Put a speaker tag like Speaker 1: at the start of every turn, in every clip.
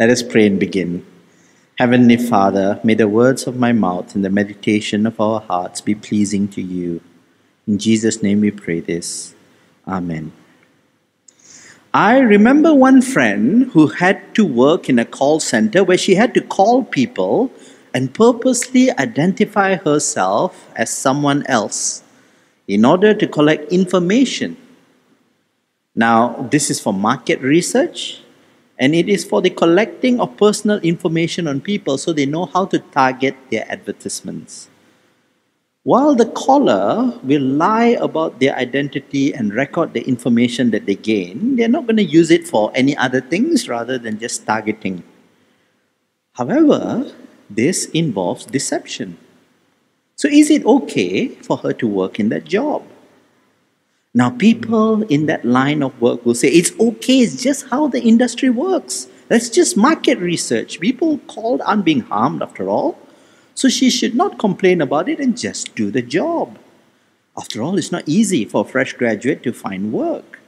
Speaker 1: Let us pray and begin. Heavenly Father, may the words of my mouth and the meditation of our hearts be pleasing to you. In Jesus' name we pray this. Amen. I remember one friend who had to work in a call center where she had to call people and purposely identify herself as someone else in order to collect information. Now, this is for market research and it is for the collecting of personal information on people so they know how to target their advertisements. While the caller will lie about their identity and record the information that they gain, they're not going to use it for any other things rather than just targeting. However, this involves deception. So, is it okay for her to work in that job? Now, people in that line of work will say it's okay, it's just how the industry works. That's just market research. People called aren't being harmed after all. So she should not complain about it and just do the job. After all, it's not easy for a fresh graduate to find work.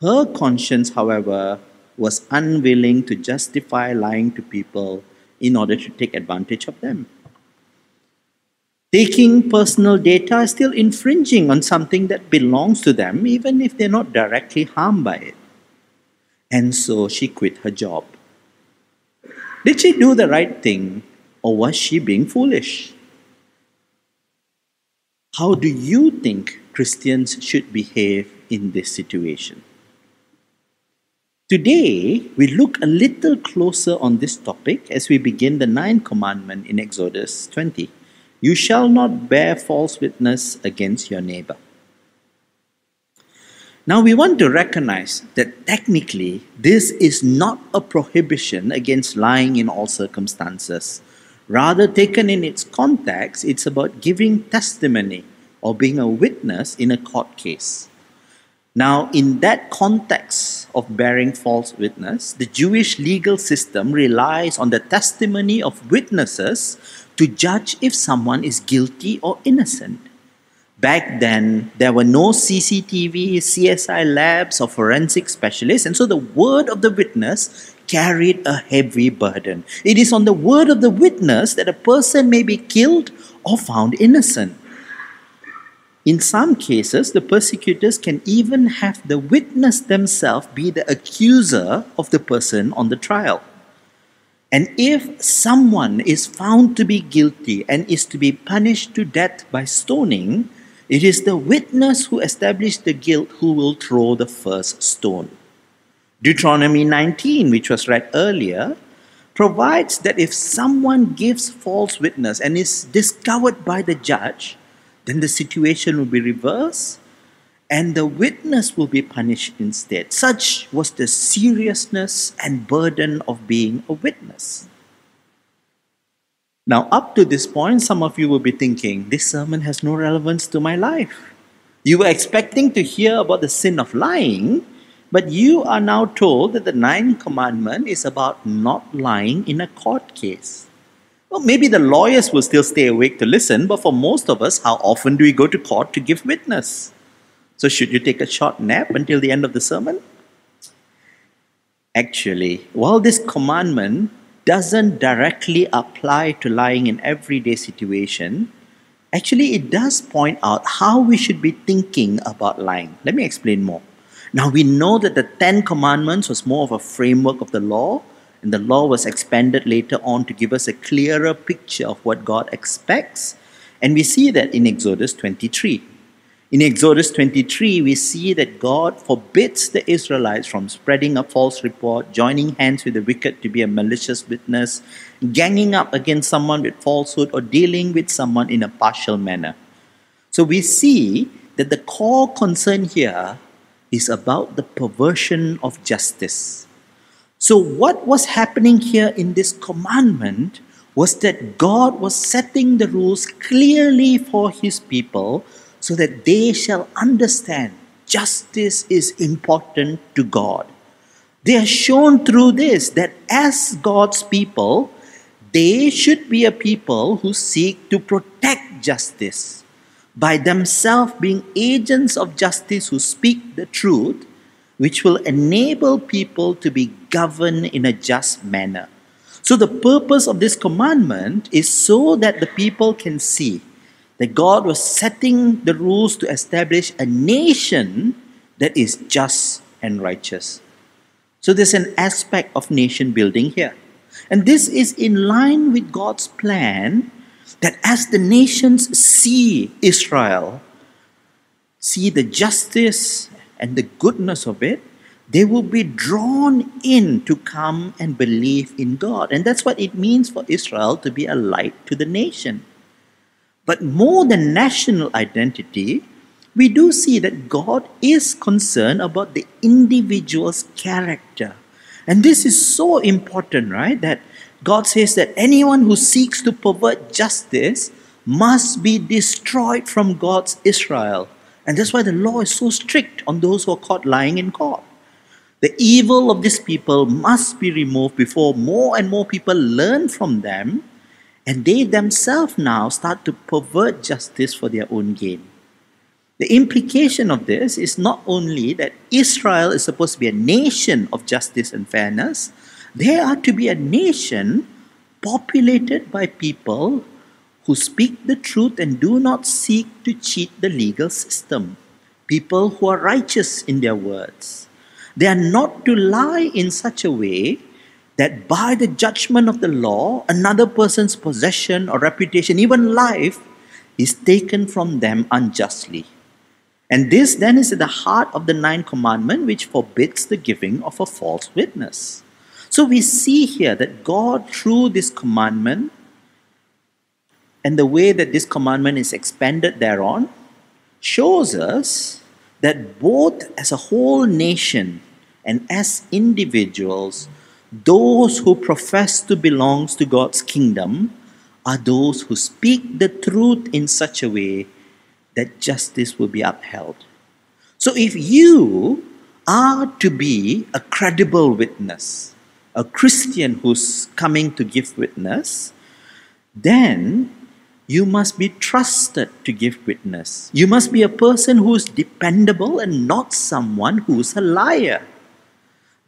Speaker 1: Her conscience, however, was unwilling to justify lying to people in order to take advantage of them. Taking personal data is still infringing on something that belongs to them, even if they're not directly harmed by it. And so she quit her job. Did she do the right thing or was she being foolish? How do you think Christians should behave in this situation? Today, we look a little closer on this topic as we begin the ninth commandment in Exodus 20. You shall not bear false witness against your neighbor. Now, we want to recognize that technically, this is not a prohibition against lying in all circumstances. Rather, taken in its context, it's about giving testimony or being a witness in a court case. Now, in that context of bearing false witness, the Jewish legal system relies on the testimony of witnesses to judge if someone is guilty or innocent. Back then, there were no CCTV, CSI labs, or forensic specialists, and so the word of the witness carried a heavy burden. It is on the word of the witness that a person may be killed or found innocent. In some cases, the persecutors can even have the witness themselves be the accuser of the person on the trial. And if someone is found to be guilty and is to be punished to death by stoning, it is the witness who established the guilt who will throw the first stone. Deuteronomy 19, which was read earlier, provides that if someone gives false witness and is discovered by the judge, then the situation will be reversed and the witness will be punished instead. Such was the seriousness and burden of being a witness. Now, up to this point, some of you will be thinking, this sermon has no relevance to my life. You were expecting to hear about the sin of lying, but you are now told that the ninth commandment is about not lying in a court case. Well, maybe the lawyers will still stay awake to listen, but for most of us, how often do we go to court to give witness? So, should you take a short nap until the end of the sermon? Actually, while this commandment doesn't directly apply to lying in everyday situation, actually it does point out how we should be thinking about lying. Let me explain more. Now we know that the Ten Commandments was more of a framework of the law, and the law was expanded later on to give us a clearer picture of what God expects. And we see that in Exodus 23. In Exodus 23, we see that God forbids the Israelites from spreading a false report, joining hands with the wicked to be a malicious witness, ganging up against someone with falsehood, or dealing with someone in a partial manner. So we see that the core concern here is about the perversion of justice. So, what was happening here in this commandment was that God was setting the rules clearly for his people so that they shall understand justice is important to God. They are shown through this that as God's people, they should be a people who seek to protect justice by themselves being agents of justice who speak the truth, which will enable people to be governed in a just manner. So, the purpose of this commandment is so that the people can see that God was setting the rules to establish a nation that is just and righteous. So, there's an aspect of nation building here. And this is in line with God's plan that as the nations see Israel, see the justice and the goodness of it, they will be drawn in to come and believe in God. And that's what it means for Israel to be a light to the nation. But more than national identity, we do see that God is concerned about the individual's character. And this is so important, right? That God says that anyone who seeks to pervert justice must be destroyed from God's Israel. And that's why the law is so strict on those who are caught lying in court. The evil of these people must be removed before more and more people learn from them and they themselves now start to pervert justice for their own gain. The implication of this is not only that Israel is supposed to be a nation of justice and fairness, they are to be a nation populated by people who speak the truth and do not seek to cheat the legal system. People who are righteous in their words. They are not to lie in such a way that by the judgment of the law, another person's possession or reputation, even life, is taken from them unjustly. And this then is at the heart of the ninth commandment, which forbids the giving of a false witness. So we see here that God, through this commandment, and the way that this commandment is expanded thereon, shows us that both as a whole nation and as individuals, those who profess to belong to God's kingdom are those who speak the truth in such a way that justice will be upheld. So if you are to be a credible witness, a Christian who's coming to give witness, then you must be trusted to give witness. You must be a person who's dependable and not someone who's a liar.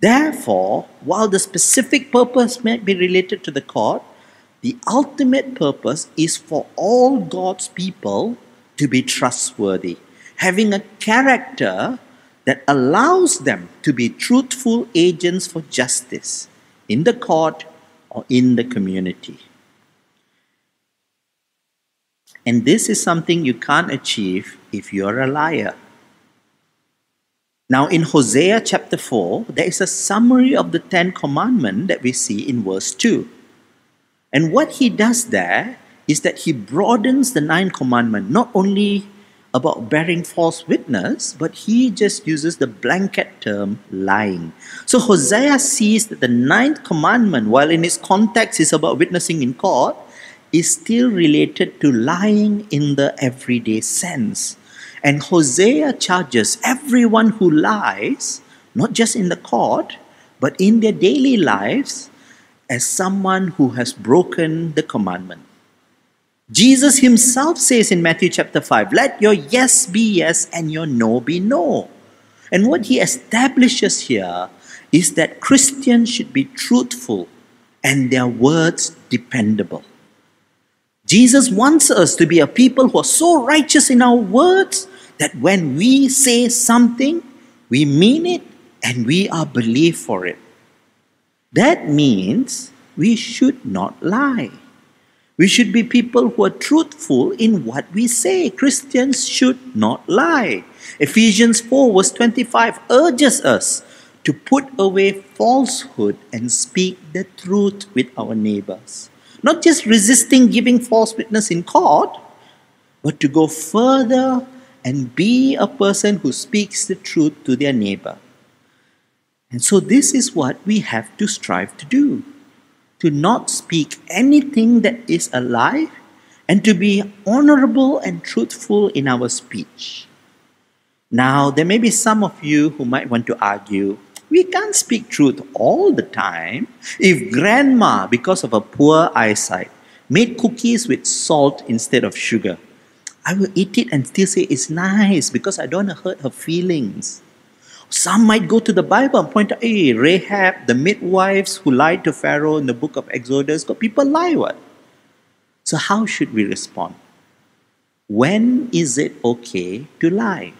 Speaker 1: Therefore, while the specific purpose may be related to the court, the ultimate purpose is for all God's people to be trustworthy, having a character that allows them to be truthful agents for justice in the court or in the community. And this is something you can't achieve if you're a liar. Now, in Hosea chapter 4, there is a summary of the Ten Commandments that we see in verse 2. And what he does there is that he broadens the Nine Commandment not only about bearing false witness, but he just uses the blanket term lying. So Hosea sees that the ninth commandment, while in its context is about witnessing in court, is still related to lying in the everyday sense. And Hosea charges everyone who lies, not just in the court, but in their daily lives, as someone who has broken the commandment. Jesus himself says in Matthew chapter 5, let your yes be yes and your no be no. And what he establishes here is that Christians should be truthful and their words dependable. Jesus wants us to be a people who are so righteous in our words that when we say something, we mean it and we are believed for it. That means we should not lie. We should be people who are truthful in what we say. Christians should not lie. Ephesians 4, verse 25 urges us to put away falsehood and speak the truth with our neighbors. Not just resisting giving false witness in court, but to go further and be a person who speaks the truth to their neighbor. And so, this is what we have to strive to do to not speak anything that is a lie, and to be honorable and truthful in our speech. Now, there may be some of you who might want to argue we can't speak truth all the time. If grandma, because of her poor eyesight, made cookies with salt instead of sugar, I will eat it and still say it's nice because I don't want to hurt her feelings. Some might go to the Bible and point out, hey, Rahab, the midwives who lied to Pharaoh in the book of Exodus, got people lie what? So how should we respond? When is it okay to lie?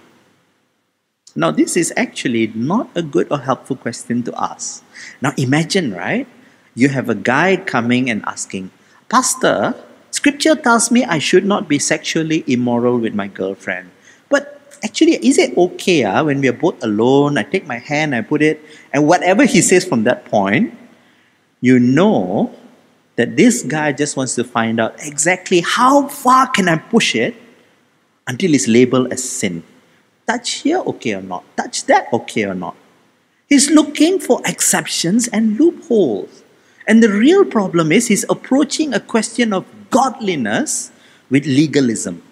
Speaker 1: Now, this is actually not a good or helpful question to ask. Now, imagine, right? You have a guy coming and asking, Pastor, scripture tells me I should not be sexually immoral with my girlfriend. But actually, is it okay uh, when we are both alone? I take my hand, I put it, and whatever he says from that point, you know that this guy just wants to find out exactly how far can I push it until it's labeled as sin. Touch here, okay or not? Touch that, okay or not? He's looking for exceptions and loopholes. And the real problem is he's approaching a question of godliness with legalism.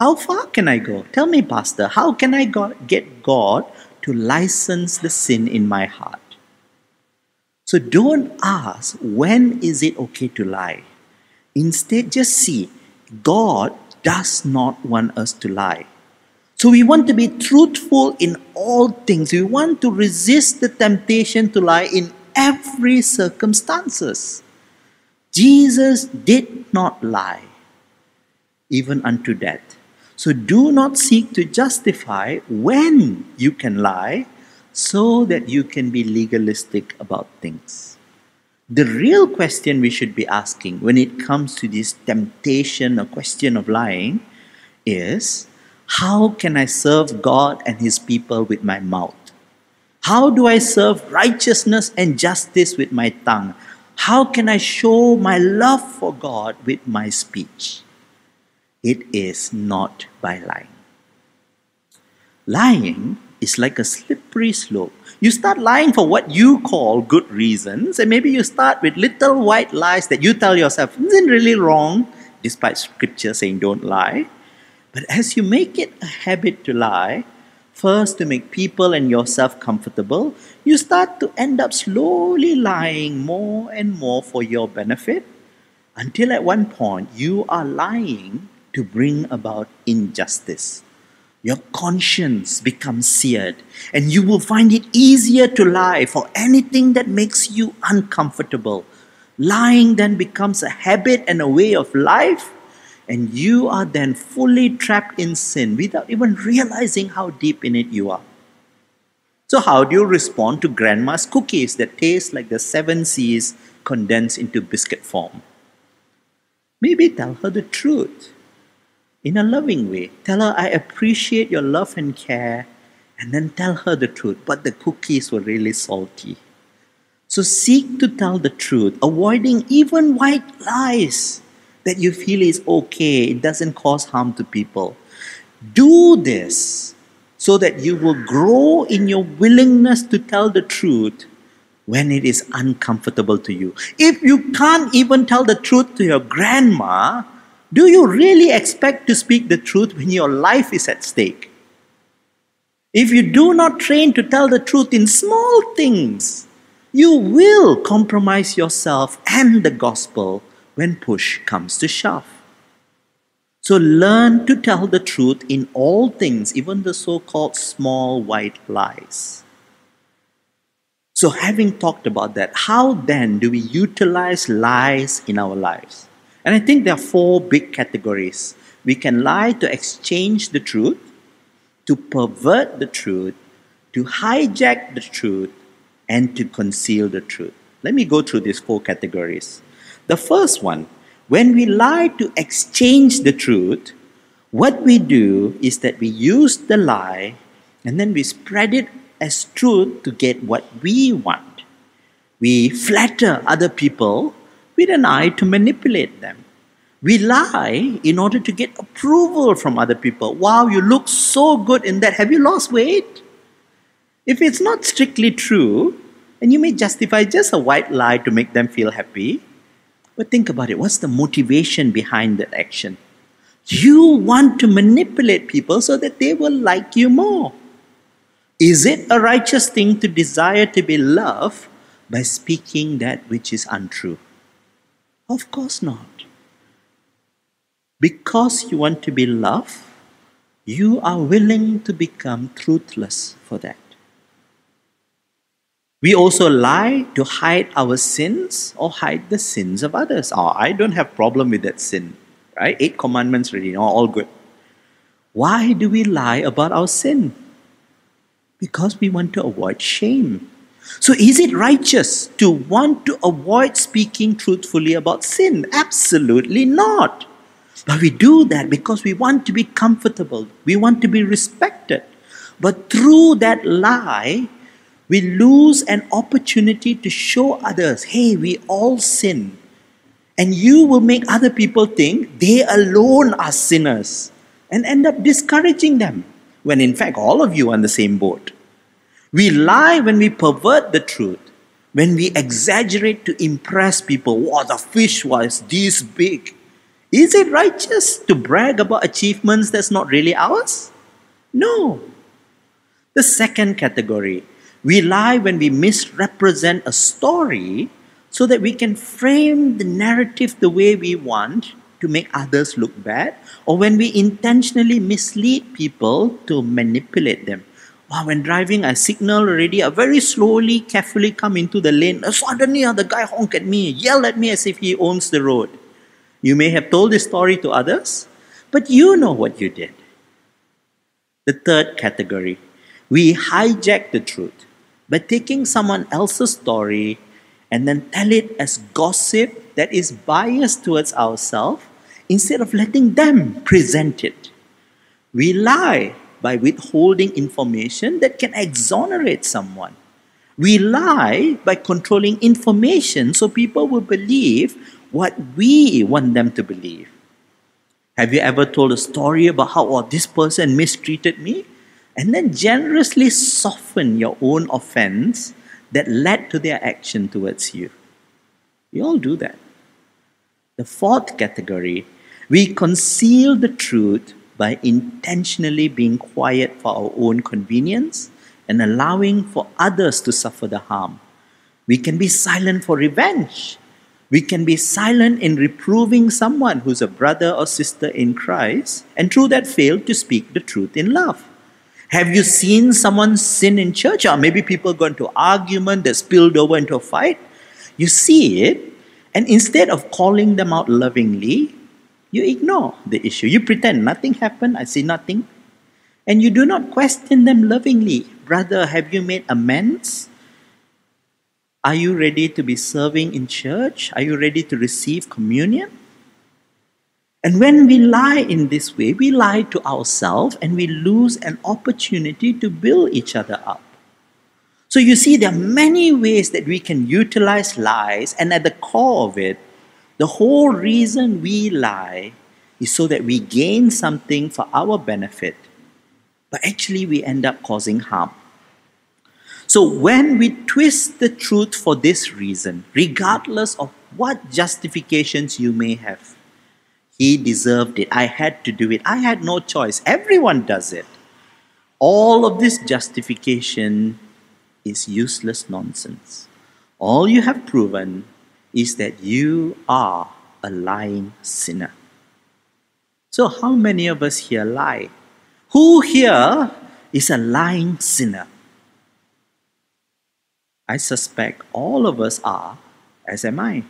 Speaker 1: How far can I go? Tell me, Pastor, how can I get God to license the sin in my heart? So don't ask when is it okay to lie. Instead, just see God does not want us to lie. So we want to be truthful in all things. We want to resist the temptation to lie in every circumstances. Jesus did not lie, even unto death. So do not seek to justify when you can lie so that you can be legalistic about things. The real question we should be asking when it comes to this temptation or question of lying is how can I serve God and His people with my mouth? How do I serve righteousness and justice with my tongue? How can I show my love for God with my speech? It is not by lying. Lying is like a slippery slope. You start lying for what you call good reasons, and maybe you start with little white lies that you tell yourself isn't really wrong, despite scripture saying don't lie. But as you make it a habit to lie, first to make people and yourself comfortable, you start to end up slowly lying more and more for your benefit until at one point you are lying to bring about injustice. Your conscience becomes seared, and you will find it easier to lie for anything that makes you uncomfortable. Lying then becomes a habit and a way of life and you are then fully trapped in sin without even realizing how deep in it you are. So, how do you respond to grandma's cookies that taste like the seven seas condensed into biscuit form? Maybe tell her the truth in a loving way. Tell her, I appreciate your love and care, and then tell her the truth. But the cookies were really salty. So, seek to tell the truth, avoiding even white lies that you feel is okay, it doesn't cause harm to people. Do this so that you will grow in your willingness to tell the truth when it is uncomfortable to you. If you can't even tell the truth to your grandma, do you really expect to speak the truth when your life is at stake? If you do not train to tell the truth in small things, you will compromise yourself and the gospel when push comes to shove. So learn to tell the truth in all things, even the so called small white lies. So, having talked about that, how then do we utilize lies in our lives? And I think there are four big categories. We can lie to exchange the truth, to pervert the truth, to hijack the truth, and to conceal the truth. Let me go through these four categories. The first one, when we lie to exchange the truth, what we do is that we use the lie and then we spread it as truth to get what we want. We flatter other people with an eye to manipulate them. We lie in order to get approval from other people. Wow, you look so good in that. Have you lost weight? If it's not strictly true, and you may justify just a white lie to make them feel happy, but think about it what's the motivation behind that action? You want to manipulate people so that they will like you more. Is it a righteous thing to desire to be loved by speaking that which is untrue? Of course not. Because you want to be loved, you are willing to become truthless for that. We also lie to hide our sins or hide the sins of others. Oh, I don't have problem with that sin, right? Eight commandments ready, no, all good. Why do we lie about our sin? Because we want to avoid shame. So, is it righteous to want to avoid speaking truthfully about sin? Absolutely not. But we do that because we want to be comfortable, we want to be respected. But through that lie, we lose an opportunity to show others, hey, we all sin. And you will make other people think they alone are sinners and end up discouraging them when in fact all of you are on the same boat. We lie when we pervert the truth, when we exaggerate to impress people. Wow, the fish was this big. Is it righteous to brag about achievements that's not really ours? No. The second category, we lie when we misrepresent a story so that we can frame the narrative the way we want to make others look bad, or when we intentionally mislead people to manipulate them. Wow, when driving, I signal already, I very slowly, carefully come into the lane. Suddenly, the guy honk at me, yell at me as if he owns the road. You may have told this story to others, but you know what you did. The third category, we hijack the truth by taking someone else's story and then tell it as gossip that is biased towards ourselves instead of letting them present it. We lie by withholding information that can exonerate someone. We lie by controlling information so people will believe what we want them to believe. Have you ever told a story about how oh, this person mistreated me? And then generously soften your own offense that led to their action towards you. We all do that. The fourth category, we conceal the truth by intentionally being quiet for our own convenience and allowing for others to suffer the harm. We can be silent for revenge we can be silent in reproving someone who's a brother or sister in Christ, and through that fail to speak the truth in love. Have you seen someone sin in church? Or maybe people go into argument that spilled over into a fight. You see it, and instead of calling them out lovingly, you ignore the issue. You pretend nothing happened, I see nothing. And you do not question them lovingly. Brother, have you made amends? Are you ready to be serving in church? Are you ready to receive communion? And when we lie in this way, we lie to ourselves and we lose an opportunity to build each other up. So you see, there are many ways that we can utilize lies, and at the core of it, the whole reason we lie is so that we gain something for our benefit, but actually we end up causing harm. So when we twist the truth for this reason, regardless of what justifications you may have, he deserved it. I had to do it. I had no choice. Everyone does it. All of this justification is useless nonsense. All you have proven is that you are a lying sinner. So, how many of us here lie? Who here is a lying sinner? I suspect all of us are, as am I.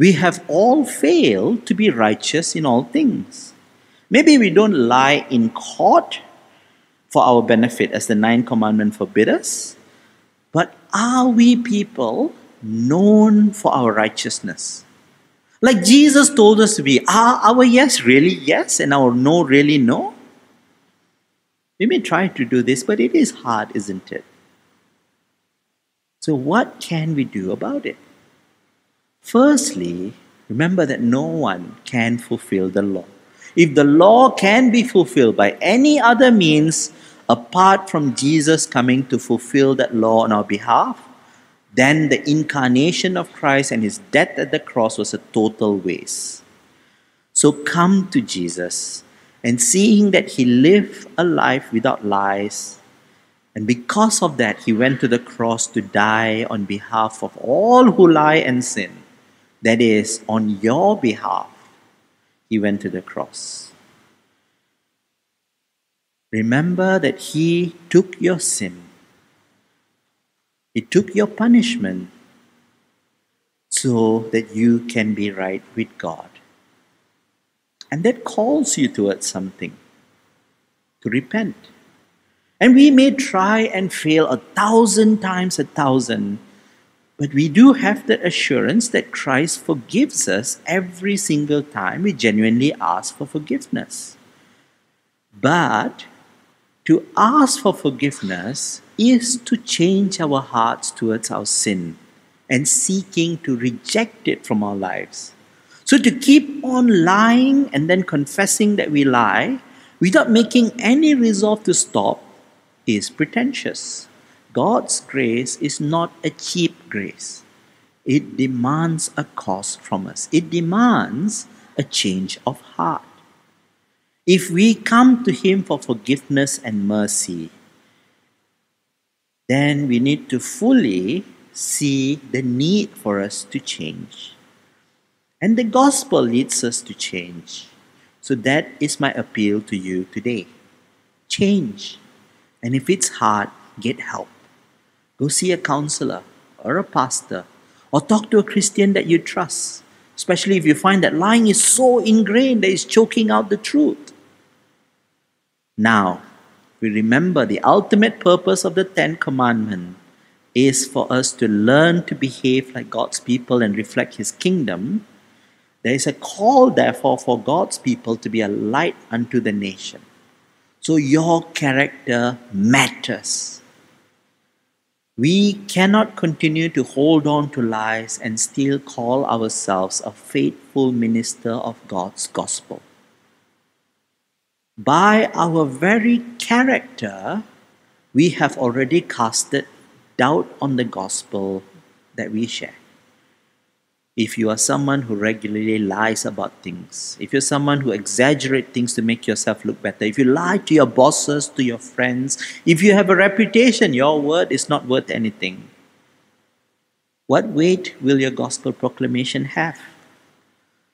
Speaker 1: We have all failed to be righteous in all things. Maybe we don't lie in court for our benefit, as the ninth commandment forbids us, but are we people known for our righteousness? Like Jesus told us to be, are our yes really yes and our no really no? We may try to do this, but it is hard, isn't it? So, what can we do about it? Firstly, remember that no one can fulfill the law. If the law can be fulfilled by any other means apart from Jesus coming to fulfill that law on our behalf, then the incarnation of Christ and his death at the cross was a total waste. So come to Jesus and seeing that he lived a life without lies, and because of that, he went to the cross to die on behalf of all who lie and sin. That is, on your behalf, he went to the cross. Remember that He took your sin, He took your punishment so that you can be right with God. And that calls you towards something to repent. And we may try and fail a thousand times a thousand, but we do have the assurance that Christ forgives us every single time we genuinely ask for forgiveness. But to ask for forgiveness is to change our hearts towards our sin and seeking to reject it from our lives. So to keep on lying and then confessing that we lie without making any resolve to stop is pretentious. God's grace is not a cheap grace. It demands a cost from us. It demands a change of heart. If we come to Him for forgiveness and mercy, then we need to fully see the need for us to change. And the gospel leads us to change. So that is my appeal to you today. Change. And if it's hard, get help. Go see a counselor or a pastor or talk to a Christian that you trust, especially if you find that lying is so ingrained that it's choking out the truth. Now, we remember the ultimate purpose of the Ten Commandments is for us to learn to behave like God's people and reflect His kingdom, there is a call, therefore, for God's people to be a light unto the nation. So your character matters. We cannot continue to hold on to lies and still call ourselves a faithful minister of God's gospel. By our very character, we have already casted doubt on the gospel that we share. If you are someone who regularly lies about things, if you're someone who exaggerates things to make yourself look better, if you lie to your bosses, to your friends, if you have a reputation, your word is not worth anything. What weight will your gospel proclamation have?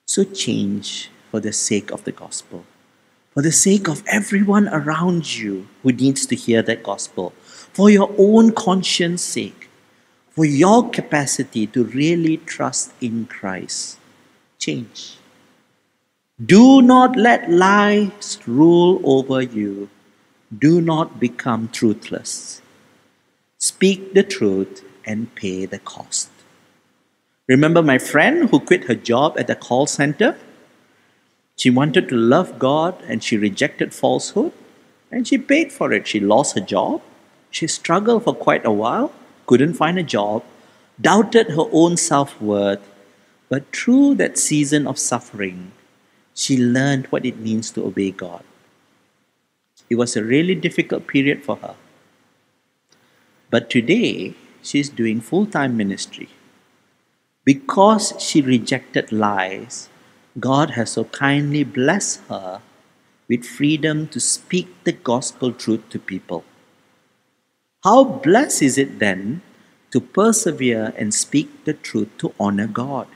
Speaker 1: So change for the sake of the gospel, for the sake of everyone around you who needs to hear that gospel, for your own conscience sake, for your capacity to really trust in Christ. Change. Do not let lies rule over you. Do not become truthless. Speak the truth and pay the cost. Remember my friend who quit her job at the call center? She wanted to love God and she rejected falsehood and she paid for it. She lost her job, she struggled for quite a while, couldn't find a job, doubted her own self worth, but through that season of suffering, she learned what it means to obey God. It was a really difficult period for her. But today, she's doing full time ministry. Because she rejected lies, God has so kindly blessed her with freedom to speak the gospel truth to people. How blessed is it then to persevere and speak the truth to honor God?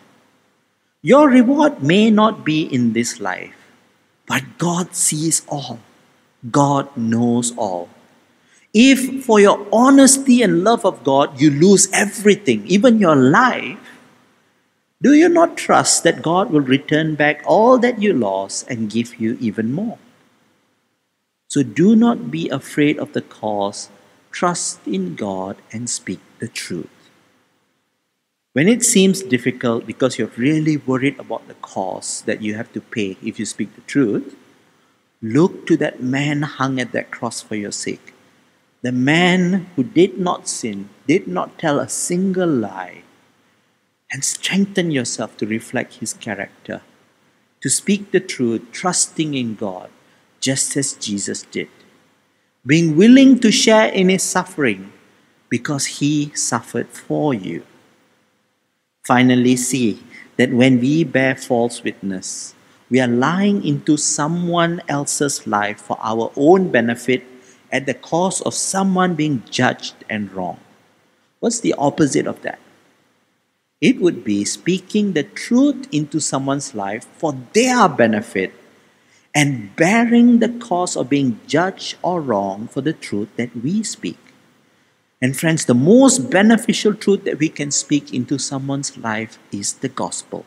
Speaker 1: Your reward may not be in this life, but God sees all. God knows all. If for your honesty and love of God you lose everything, even your life, do you not trust that God will return back all that you lost and give you even more? So do not be afraid of the cost trust in God and speak the truth. When it seems difficult because you're really worried about the cost that you have to pay if you speak the truth, look to that man hung at that cross for your sake. The man who did not sin, did not tell a single lie, and strengthen yourself to reflect his character, to speak the truth, trusting in God, just as Jesus did being willing to share in his suffering because he suffered for you. Finally, see that when we bear false witness, we are lying into someone else's life for our own benefit at the cost of someone being judged and wrong. What's the opposite of that? It would be speaking the truth into someone's life for their benefit and bearing the cost of being judged or wrong for the truth that we speak. And friends, the most beneficial truth that we can speak into someone's life is the gospel.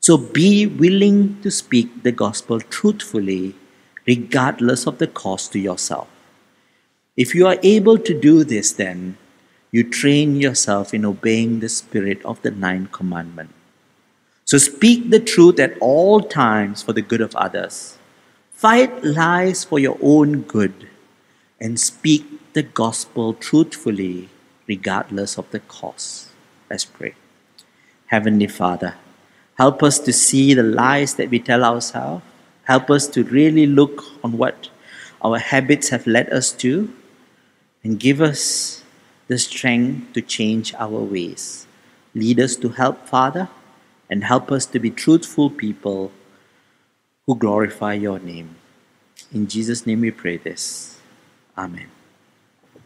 Speaker 1: So be willing to speak the gospel truthfully, regardless of the cost to yourself. If you are able to do this, then you train yourself in obeying the spirit of the ninth commandment. So speak the truth at all times for the good of others. Fight lies for your own good and speak the gospel truthfully, regardless of the cost. Let's pray. Heavenly Father, help us to see the lies that we tell ourselves. Help us to really look on what our habits have led us to and give us the strength to change our ways. Lead us to help, Father and help us to be truthful people who glorify your name. In Jesus' name we pray this. Amen.